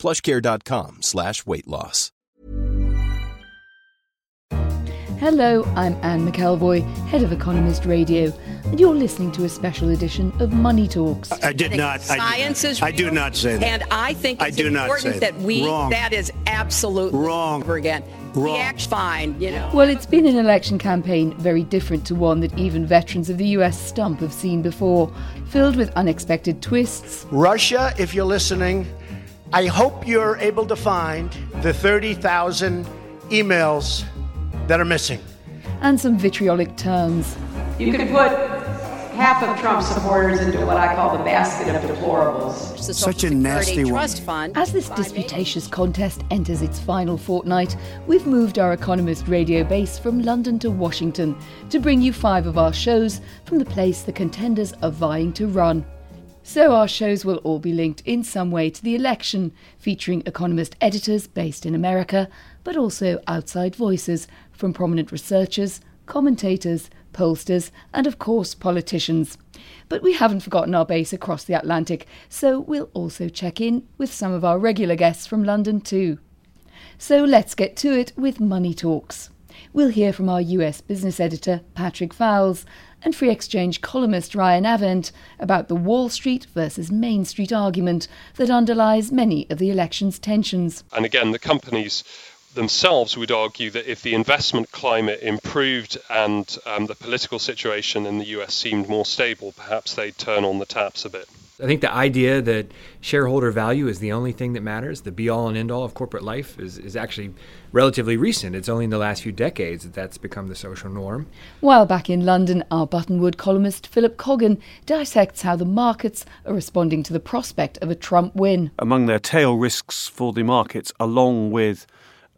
plushcare.com slash weight loss. Hello, I'm Anne McElvoy, head of Economist Radio, and you're listening to a special edition of Money Talks. I did not. Science I, is. I do not say that. And I think I it's do not important say that that. we. Wrong. That is absolutely Wrong. Over again. Wrong. The act fine. You know. Well, it's been an election campaign very different to one that even veterans of the US stump have seen before, filled with unexpected twists, Russia, if you're listening, I hope you're able to find the 30,000 emails that are missing. and some vitriolic terms. You could put half of Trump supporters into what I call the basket of deplorables. The Social Such a Security nasty one. Trust Fund. As this disputatious contest enters its final fortnight, we've moved our Economist radio base from London to Washington to bring you five of our shows from the place the contenders are vying to run. So our shows will all be linked in some way to the election, featuring Economist editors based in America, but also outside voices from prominent researchers, commentators, pollsters, and of course politicians. But we haven't forgotten our base across the Atlantic, so we'll also check in with some of our regular guests from London too. So let's get to it with Money Talks. We'll hear from our US business editor, Patrick Foulis, and Free Exchange columnist Ryan Avent about the Wall Street versus Main Street argument that underlies many of the election's tensions. And again, the companies themselves would argue that if the investment climate improved and um, the political situation in the US seemed more stable, perhaps they'd turn on the taps a bit. I think the idea that shareholder value is the only thing that matters, the be all and end all of corporate life, is, is actually relatively recent. It's only in the last few decades that that's become the social norm. While back in London, our Buttonwood columnist Philip Coggan dissects how the markets are responding to the prospect of a Trump win. among their tail risks for the markets, along with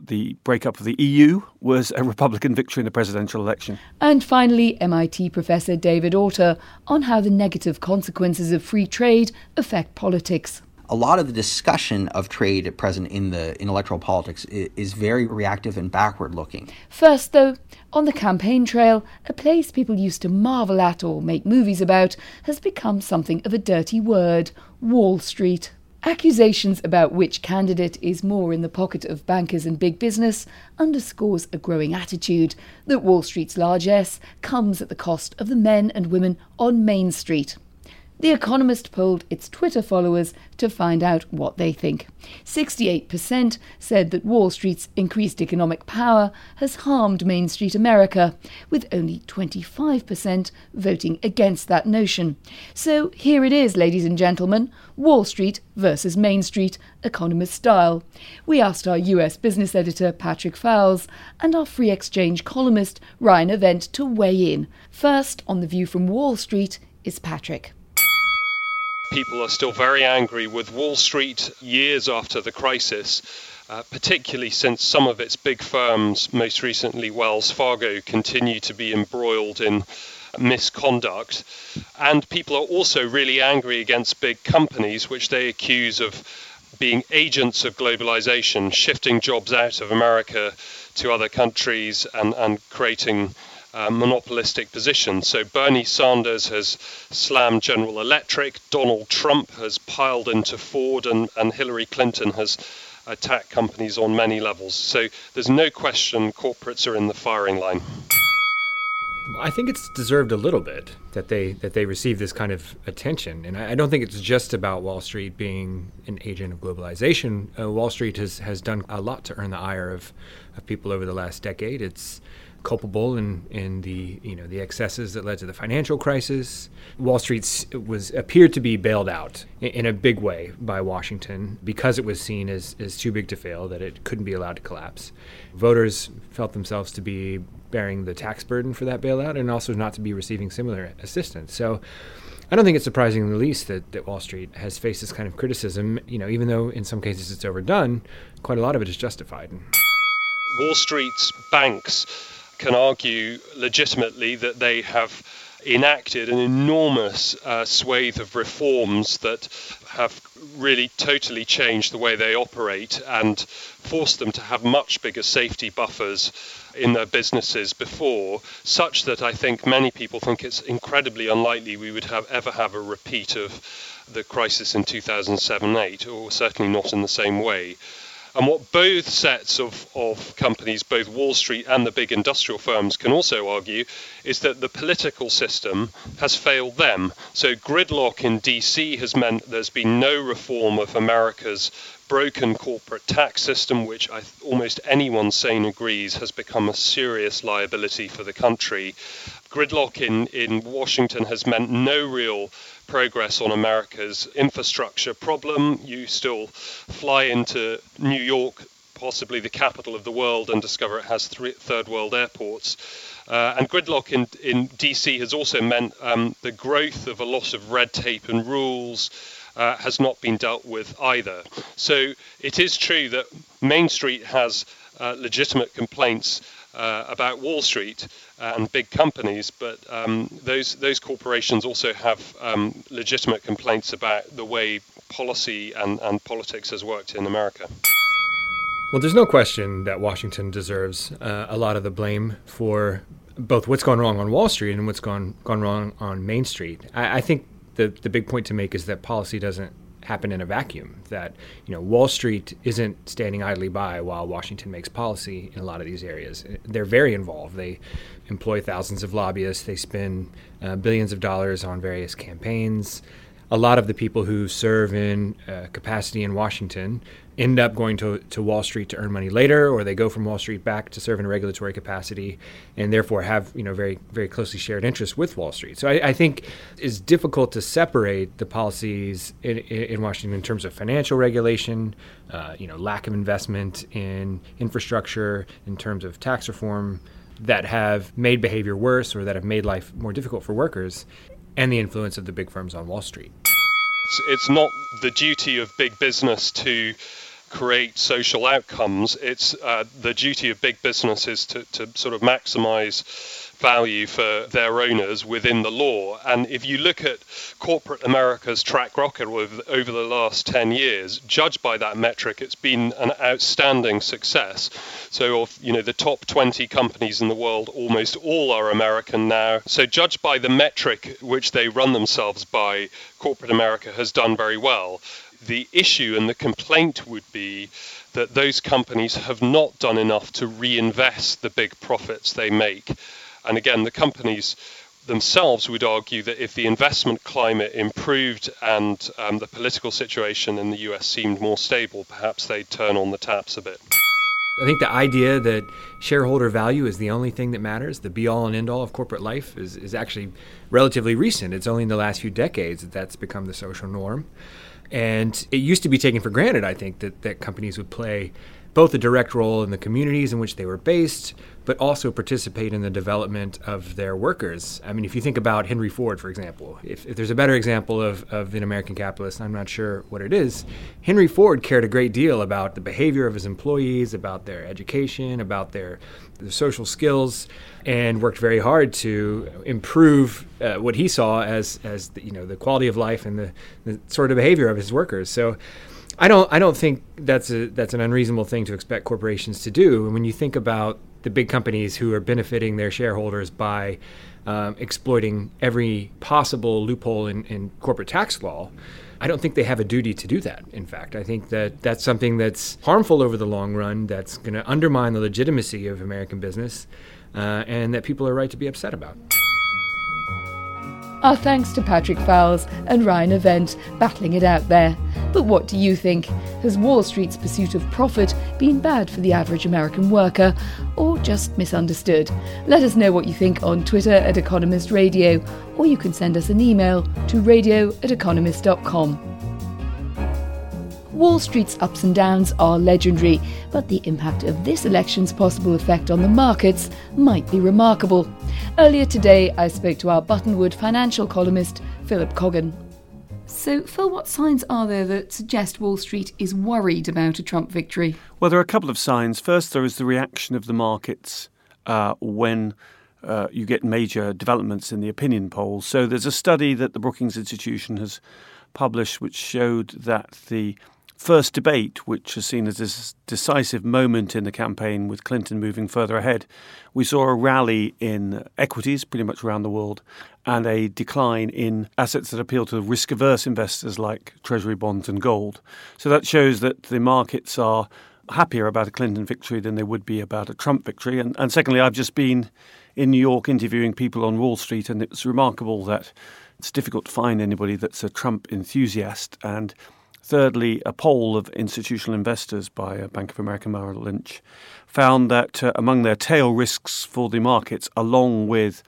the breakup of the EU, was a Republican victory in the presidential election. And finally, MIT professor David Autor on how the negative consequences of free trade affect politics. a lot of the discussion of trade at present in the in electoral politics is, is very reactive and backward looking. First, though, on the campaign trail, a place people used to marvel at or make movies about has become something of a dirty word Wall Street. Accusations about which candidate is more in the pocket of bankers and big business underscores a growing attitude that Wall Street's largesse comes at the cost of the men and women on Main Street. The Economist polled its Twitter followers to find out what they think. 68% said that Wall Street's increased economic power has harmed Main Street America, with only 25% voting against that notion. So here it is, ladies and gentlemen Wall Street versus Main Street, Economist style. We asked our US business editor, Patrick Foulis, and our free exchange columnist, Ryan Avent, to weigh in. First, on the view from Wall Street, is Patrick. People are still very angry with Wall Street years after the crisis, uh, particularly since some of its big firms, most recently Wells Fargo, continue to be embroiled in misconduct. And people are also really angry against big companies, which they accuse of being agents of globalization, shifting jobs out of America to other countries and, and creating uh, monopolistic position. So Bernie Sanders has slammed General Electric, Donald Trump has piled into Ford, and, and Hillary Clinton has attacked companies on many levels. So there's no question corporates are in the firing line. I think it's deserved a little bit that they that they receive this kind of attention, and I, I don't think it's just about Wall Street being an agent of globalization. Uh, Wall Street has has done a lot to earn the ire of, of people over the last decade. It's culpable in, in the you know the excesses that led to the financial crisis. Wall Street was appeared to be bailed out in, in, a big way by Washington because it was seen as, as too big to fail that it couldn't be allowed to collapse. Voters felt themselves to be bearing the tax burden for that bailout and also not to be receiving similar assistance. So I don't think it's surprising in the least that, that Wall Street has faced this kind of criticism, you know, even though in some cases it's overdone, quite a lot of it is justified. Wall Street's banks can argue legitimately that they have enacted an enormous uh, swathe of reforms that have really totally changed the way they operate and forced them to have much bigger safety buffers in their businesses before, such that I think many people think it's incredibly unlikely we would have ever have a repeat of the crisis in 2007 8, or certainly not in the same way. And what both sets of, of companies, both Wall Street and the big industrial firms, can also argue is that the political system has failed them. So, gridlock in DC has meant there's been no reform of America's broken corporate tax system, which I, almost anyone sane agrees has become a serious liability for the country. Gridlock in, in Washington has meant no real progress on America's infrastructure problem. You still fly into New York, possibly the capital of the world, and discover it has three, third world airports. Uh, and gridlock in, in DC has also meant um, the growth of a lot of red tape and rules. Uh, has not been dealt with either. So it is true that Main Street has uh, legitimate complaints uh, about Wall Street and big companies, but um, those those corporations also have um, legitimate complaints about the way policy and, and politics has worked in America. Well, there's no question that Washington deserves uh, a lot of the blame for both what's gone wrong on Wall Street and what's gone gone wrong on Main Street. I, I think the the big point to make is that policy doesn't happen in a vacuum. That you know Wall Street isn't standing idly by while Washington makes policy in a lot of these areas. They're very involved. They employ thousands of lobbyists. They spend uh, billions of dollars on various campaigns. A lot of the people who serve in uh, capacity in Washington end up going to, to Wall Street to earn money later, or they go from Wall Street back to serve in a regulatory capacity, and therefore have you know very very closely shared interests with Wall Street. So I, I think it's difficult to separate the policies in, in Washington in terms of financial regulation, uh, you know, lack of investment in infrastructure, in terms of tax reform that have made behavior worse or that have made life more difficult for workers, and the influence of the big firms on Wall Street. It's, it's not the duty of big business to create social outcomes. It's uh, the duty of big business is to, to sort of maximize value for their owners within the law. And if you look at corporate America's track record over, the last 10 years, judged by that metric, it's been an outstanding success. So, of you know, the top 20 companies in the world, almost all are American now. So, judged by the metric which they run themselves by, corporate America has done very well. The issue and the complaint would be that those companies have not done enough to reinvest the big profits they make. And again, the companies themselves would argue that if the investment climate improved and um, the political situation in the US seemed more stable, perhaps they'd turn on the taps a bit. I think the idea that shareholder value is the only thing that matters, the be all and end all of corporate life, is, is actually relatively recent. It's only in the last few decades that that's become the social norm. And it used to be taken for granted, I think, that, that companies would play both a direct role in the communities in which they were based, but also participate in the development of their workers. I mean, if you think about Henry Ford, for example, if, if, there's a better example of, of an American capitalist, I'm not sure what it is. Henry Ford cared a great deal about the behavior of his employees, about their education, about their, their social skills, and worked very hard to improve uh, what he saw as, as the, you know, the quality of life and the, the sort of behavior of his workers. So I don't I don't think that's a that's an unreasonable thing to expect corporations to do. And when you think about the big companies who are benefiting their shareholders by um, exploiting every possible loophole in, in corporate tax law, I don't think they have a duty to do that. In fact, I think that that's something that's harmful over the long run, that's going to undermine the legitimacy of American business, uh, and that people are right to be upset about. Our thanks to Patrick Foulis and Ryan Avent battling it out there. But what do you think? Has Wall Street's pursuit of profit been bad for the average American worker or just misunderstood? Let us know what you think on Twitter at Economist Radio or you can send us an email to radio at economist.com. Wall Street's ups and downs are legendary, but the impact of this election's possible effect on the markets might be remarkable. Earlier today, I spoke to our Buttonwood financial columnist, Philip Coggan. So, Phil, what signs are there that suggest Wall Street is worried about a Trump victory? Well, there are a couple of signs. First, there is the reaction of the markets uh, when uh, you get major developments in the opinion polls. So, there's a study that the Brookings Institution has published which showed that the first debate, which is seen as a decisive moment in the campaign with Clinton moving further ahead, we saw a rally in equities pretty much around the world and a decline in assets that appeal to risk averse investors like Treasury bonds and gold. So that shows that the markets are happier about a Clinton victory than they would be about a Trump victory. And, and secondly, I've just been in New York interviewing people on Wall Street, and it's remarkable that it's difficult to find anybody that's a Trump enthusiast. And Thirdly, a poll of institutional investors by uh, Bank of America Merrill Lynch found that uh, among their tail risks for the markets, along with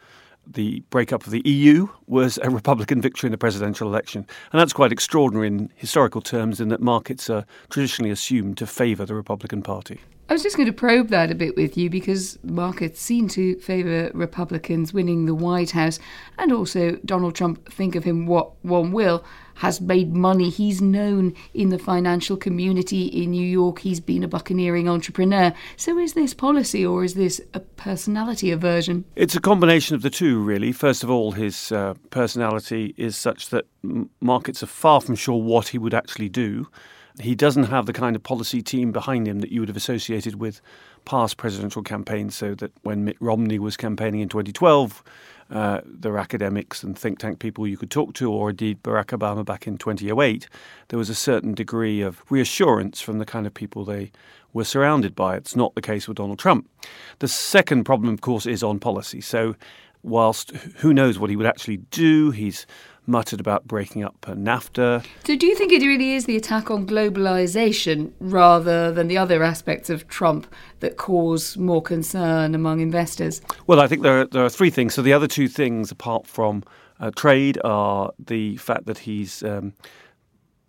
the breakup of the EU was a Republican victory in the presidential election. And that's quite extraordinary in historical terms, in that markets are traditionally assumed to favour the Republican Party. I was just going to probe that a bit with you because markets seem to favour Republicans winning the White House, and also Donald Trump, think of him what one will, has made money. He's known in the financial community in New York. He's been a buccaneering entrepreneur. So is this policy or is this a personality aversion? It's a combination of the two, really. First of all, his uh, personality is such that markets are far from sure what he would actually do. He doesn't have the kind of policy team behind him that you would have associated with past presidential campaigns. So that when Mitt Romney was campaigning in 2012, uh, there were academics and think tank people you could talk to, or indeed Barack Obama back in 2008, there was a certain degree of reassurance from the kind of people they were surrounded by. It's not the case with Donald Trump. The second problem, of course, is on policy. So, whilst who knows what he would actually do, he's muttered about breaking up NAFTA. So, do you think it really is the attack on globalization rather than the other aspects of Trump that cause more concern among investors? Well, I think there are, there are three things. So, the other two things, apart from uh, trade, are the fact that he's um,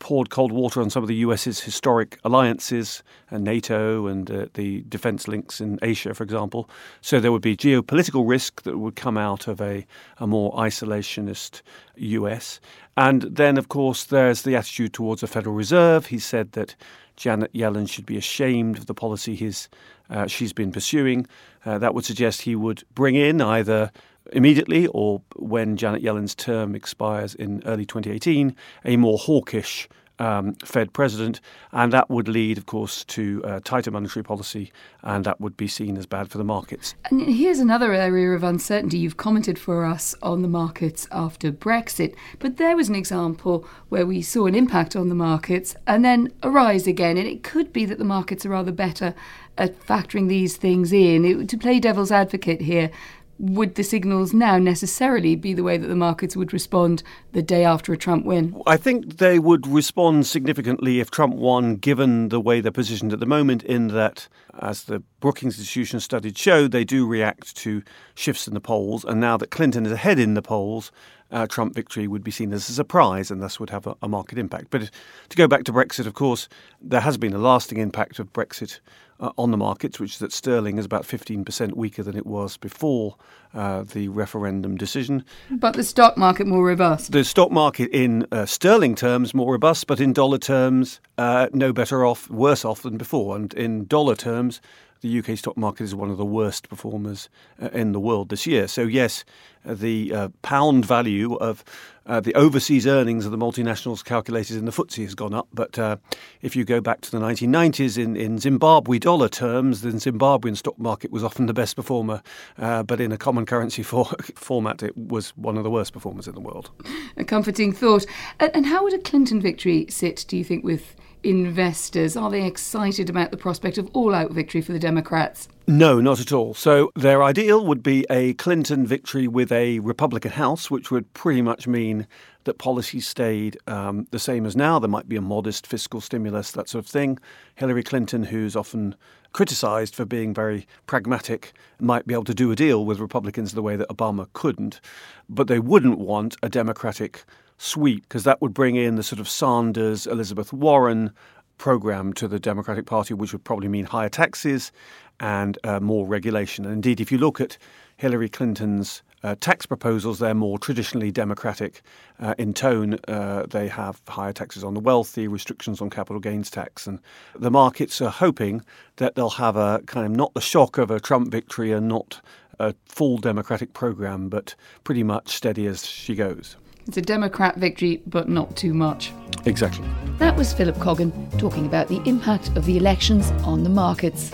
poured cold water on some of the US's historic alliances, and NATO and uh, the defense links in Asia, for example. So there would be geopolitical risk that would come out of a, a more isolationist US. And then, of course, there's the attitude towards the Federal Reserve. He said that Janet Yellen should be ashamed of the policy his, uh, she's been pursuing. Uh, that would suggest he would bring in either immediately or when Janet Yellen's term expires in early 2018, a more hawkish um, Fed president, and that would lead, of course, to uh, tighter monetary policy, and that would be seen as bad for the markets. And here's another area of uncertainty. You've commented for us on the markets after Brexit, but there was an example where we saw an impact on the markets and then a rise again, and it could be that the markets are rather better at factoring these things in. It, to play devil's advocate here, would the signals now necessarily be the way that the markets would respond the day after a Trump win? I think they would respond significantly if Trump won, given the way they're positioned at the moment, in that, as the Brookings Institution study showed, they do react to shifts in the polls. And now that Clinton is ahead in the polls, uh, Trump victory would be seen as a surprise and thus would have a, a market impact. But to go back to Brexit, of course, there has been a lasting impact of Brexit uh, on the markets, which is that sterling is about 15% weaker than it was before uh, the referendum decision. But the stock market more robust. The stock market in uh, sterling terms more robust, but in dollar terms uh, no better off, worse off than before. And in dollar terms, the UK stock market is one of the worst performers uh, in the world this year. So, yes, the uh, pound value of uh, the overseas earnings of the multinationals calculated in the FTSE has gone up. But uh, if you go back to the 1990s in, in Zimbabwe dollar terms, the Zimbabwean stock market was often the best performer. Uh, but in a common currency for, format, it was one of the worst performers in the world. A comforting thought. And how would a Clinton victory sit, do you think, with investors? Are they excited about the prospect of all out victory for the Democrats? No, not at all. So their ideal would be a Clinton victory with a Republican House, which would pretty much mean that policy stayed um, the same as now. There might be a modest fiscal stimulus, that sort of thing. Hillary Clinton, who's often criticized for being very pragmatic, might be able to do a deal with Republicans the way that Obama couldn't. But they wouldn't want a Democratic sweep because that would bring in the sort of Sanders, Elizabeth Warren program to the Democratic Party, which would probably mean higher taxes and uh, more regulation. And indeed, if you look at Hillary Clinton's uh, tax proposals, they're more traditionally democratic uh, in tone. Uh, they have higher taxes on the wealthy, restrictions on capital gains tax, and the markets are hoping that they'll have a kind of not the shock of a Trump victory and not a full democratic program, but pretty much steady as she goes. It's a Democrat victory, but not too much. Exactly. That was Philip Coggan talking about the impact of the elections on the markets.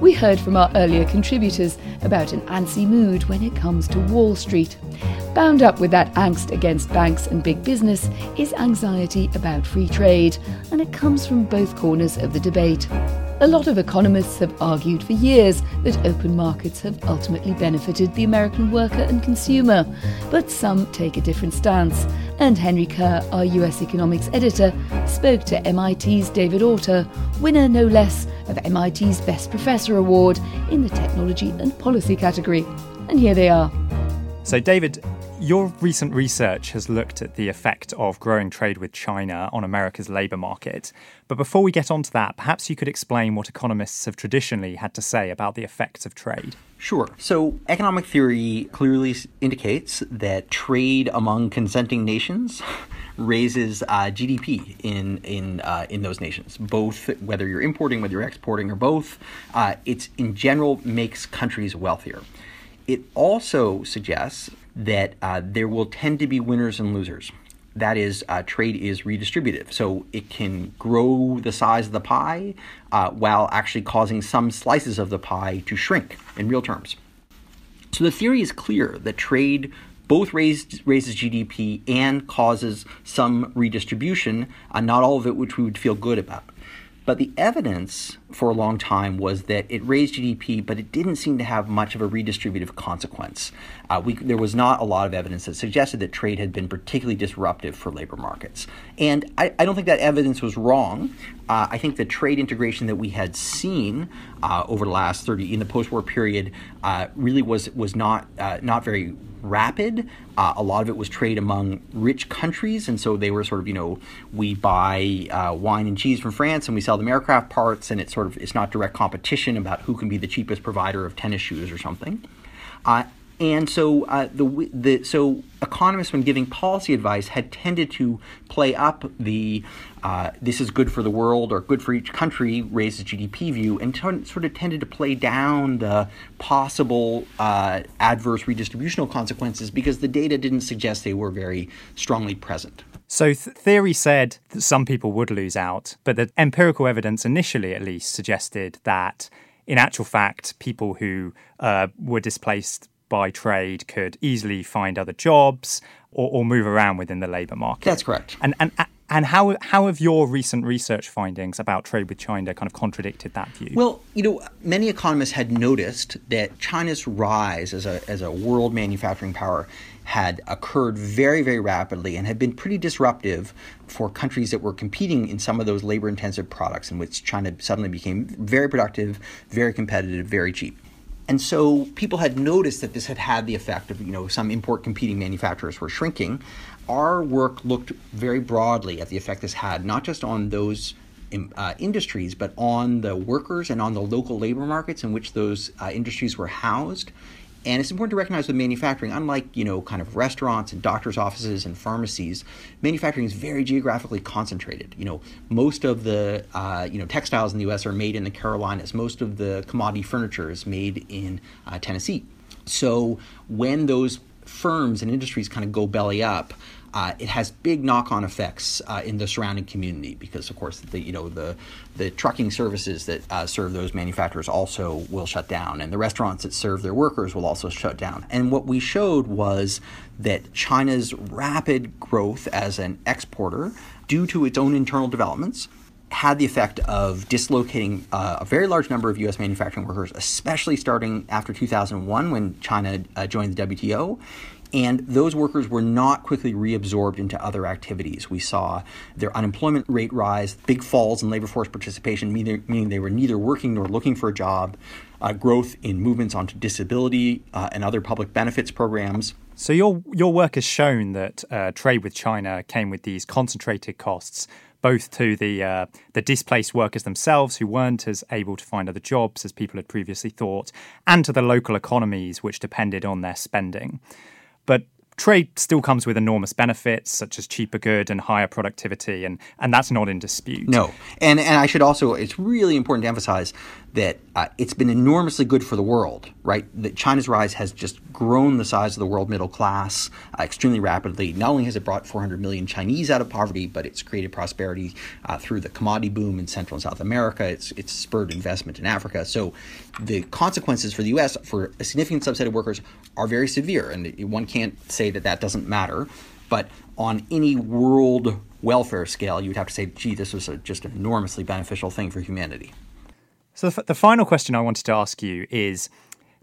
We heard from our earlier contributors about an antsy mood when it comes to Wall Street. Bound up with that angst against banks and big business is anxiety about free trade, and it comes from both corners of the debate. A lot of economists have argued for years that open markets have ultimately benefited the American worker and consumer, but some take a different stance. And Henry Curr, our US economics editor, spoke to MIT's David Autor, winner no less of MIT's Best Professor Award in the Technology and Policy category. And here they are. So, David, your recent research has looked at the effect of growing trade with China on America's labour market. But before we get on to that, perhaps you could explain what economists have traditionally had to say about the effects of trade. Sure. So, economic theory clearly indicates that trade among consenting nations raises uh, GDP in in uh, in those nations. Both, whether you're importing, whether you're exporting, or both, uh, it's in general makes countries wealthier. It also suggests that uh, there will tend to be winners and losers. That is, uh, trade is redistributive. So it can grow the size of the pie uh, while actually causing some slices of the pie to shrink in real terms. So the theory is clear that trade both raised, raises GDP and causes some redistribution, uh, not all of it which we would feel good about. But the evidence for a long time was that it raised GDP, but it didn't seem to have much of a redistributive consequence. Uh, we, there was not a lot of evidence that suggested that trade had been particularly disruptive for labor markets. And I, I don't think that evidence was wrong. Uh, I think the trade integration that we had seen uh, over the last 30 in the post-war period uh, really was was not uh, not very rapid. Uh, a lot of it was trade among rich countries, and so they were sort of, you know, we buy uh, wine and cheese from France and we sell them aircraft parts, and it's sort of it's not direct competition about who can be the cheapest provider of tennis shoes or something. Uh, and so uh, the, the so economists, when giving policy advice, had tended to play up the uh, "this is good for the world" or "good for each country" raises GDP view, and t- sort of tended to play down the possible uh, adverse redistributional consequences because the data didn't suggest they were very strongly present. So, th- theory said that some people would lose out, but the empirical evidence, initially at least, suggested that in actual fact, people who uh, were displaced by trade could easily find other jobs or, or move around within the labour market. That's correct. And and and how how have your recent research findings about trade with China kind of contradicted that view? Well, you know, many economists had noticed that China's rise as a as a world manufacturing power had occurred very, very rapidly and had been pretty disruptive for countries that were competing in some of those labor intensive products in which China suddenly became very productive, very competitive, very cheap. And so people had noticed that this had had the effect of, you know, some import competing manufacturers were shrinking. Our work looked very broadly at the effect this had, not just on those uh, industries, but on the workers and on the local labor markets in which those uh, industries were housed. And it's important to recognize with manufacturing, unlike you know kind of restaurants and doctors' offices and pharmacies, manufacturing is very geographically concentrated. You know, most of the uh, you know textiles in the U.S. are made in the Carolinas. Most of the commodity furniture is made in uh, Tennessee. So when those firms and industries kind of go belly up, uh, it has big knock-on effects uh, in the surrounding community because, of course, the you know the the trucking services that uh, serve those manufacturers also will shut down, and the restaurants that serve their workers will also shut down. And what we showed was that China's rapid growth as an exporter, due to its own internal developments, had the effect of dislocating uh, a very large number of U.S. manufacturing workers, especially starting after 2001 when China uh, joined the WTO, and those workers were not quickly reabsorbed into other activities. We saw their unemployment rate rise, big falls in labor force participation, meaning they were neither working nor looking for a job, uh, growth in movements onto disability uh, and other public benefits programs. So your your work has shown that uh, trade with China came with these concentrated costs, both to the uh, the displaced workers themselves who weren't as able to find other jobs as people had previously thought, and to the local economies which depended on their spending. But trade still comes with enormous benefits such as cheaper good and higher productivity and and that's not in dispute no and and i should also it's really important to emphasize that uh, it's been enormously good for the world, right? That China's rise has just grown the size of the world middle class uh, extremely rapidly. Not only has it brought 400 million Chinese out of poverty, but it's created prosperity uh, through the commodity boom in Central and South America. It's it's spurred investment in Africa. So the consequences for the U.S. for a significant subset of workers are very severe, and one can't say that that doesn't matter. But on any world welfare scale, you would have to say, gee, this was a, just an enormously beneficial thing for humanity. So, the, f- the final question I wanted to ask you is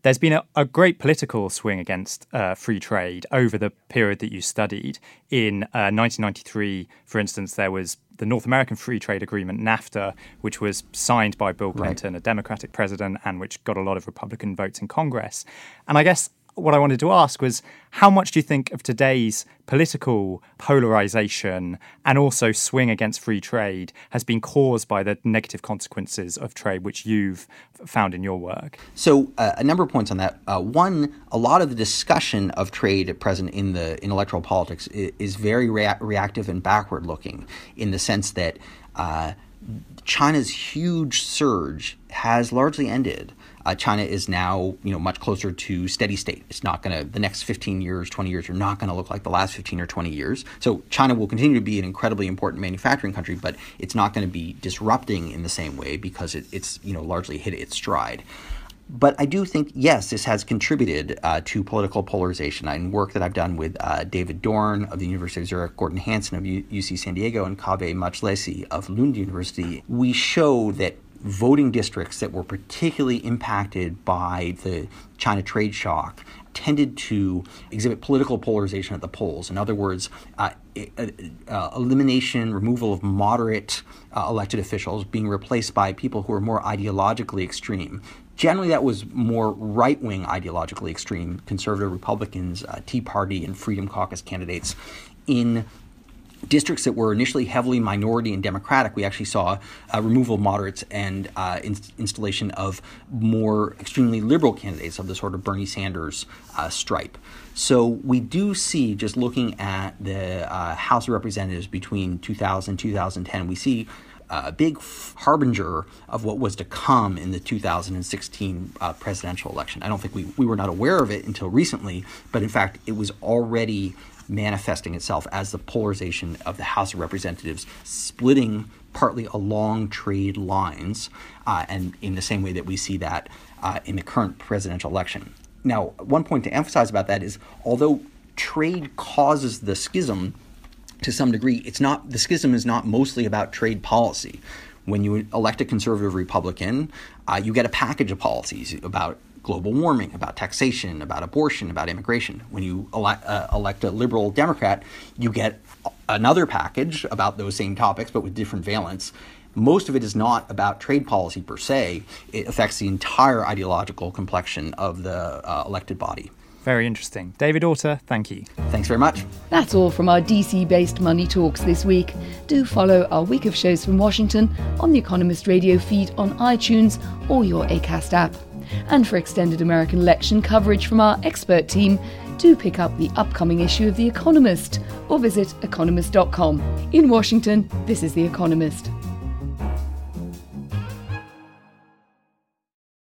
there's been a, a great political swing against uh, free trade over the period that you studied. In uh, 1993, for instance, there was the North American Free Trade Agreement, NAFTA, which was signed by Bill Clinton, right. a Democratic president, and which got a lot of Republican votes in Congress. And I guess what I wanted to ask was how much do you think of today's political polarization and also swing against free trade has been caused by the negative consequences of trade, which you've found in your work? So, uh, a number of points on that. Uh, one, a lot of the discussion of trade at present in the in electoral politics is, very rea- reactive and backward looking in the sense that uh, China's huge surge has largely ended uh, China is now you know much closer to steady state. It's not going to the next 15 years, 20 years are not going to look like the last 15 or 20 years. So China will continue to be an incredibly important manufacturing country, but it's not going to be disrupting in the same way because it, it's you know largely hit its stride. But I do think, yes, this has contributed uh, to political polarization. In work that I've done with uh, David Dorn of the University of Zurich, Gordon Hanson of U- UC San Diego, and Kaveh Majlesi of Lund University, we show that voting districts that were particularly impacted by the China trade shock tended to exhibit political polarization at the polls. In other words, uh, uh, elimination, removal of moderate uh, elected officials being replaced by people who are more ideologically extreme. Generally, that was more right wing ideologically extreme conservative Republicans, uh, Tea Party, and Freedom Caucus candidates in districts that were initially heavily minority and democratic, we actually saw uh, removal of moderates and uh, in- installation of more extremely liberal candidates of the sort of Bernie Sanders uh, stripe. So we do see, just looking at the uh, House of Representatives between 2000 and 2010, we see a big harbinger of what was to come in the 2016 uh, presidential election. I don't think we, we were not aware of it until recently, but in fact, it was already manifesting itself as the polarization of the House of Representatives splitting partly along trade lines, uh, and in the same way that we see that uh, in the current presidential election. Now, one point to emphasize about that is although trade causes the schism to some degree, it's not the schism is not mostly about trade policy. When you elect a conservative Republican, uh, you get a package of policies about global warming, about taxation, about abortion, about immigration. When you elect, uh, elect a liberal Democrat, you get another package about those same topics, but with different valence. Most of it is not about trade policy per se. It affects the entire ideological complexion of the uh, elected body. Very interesting. David Autor, thank you. Thanks very much. That's all from our DC based Money Talks this week. Do follow our week of shows from Washington on the Economist radio feed on iTunes or your ACAST app. And for extended American election coverage from our expert team, do pick up the upcoming issue of The Economist or visit economist.com. In Washington, this is The Economist.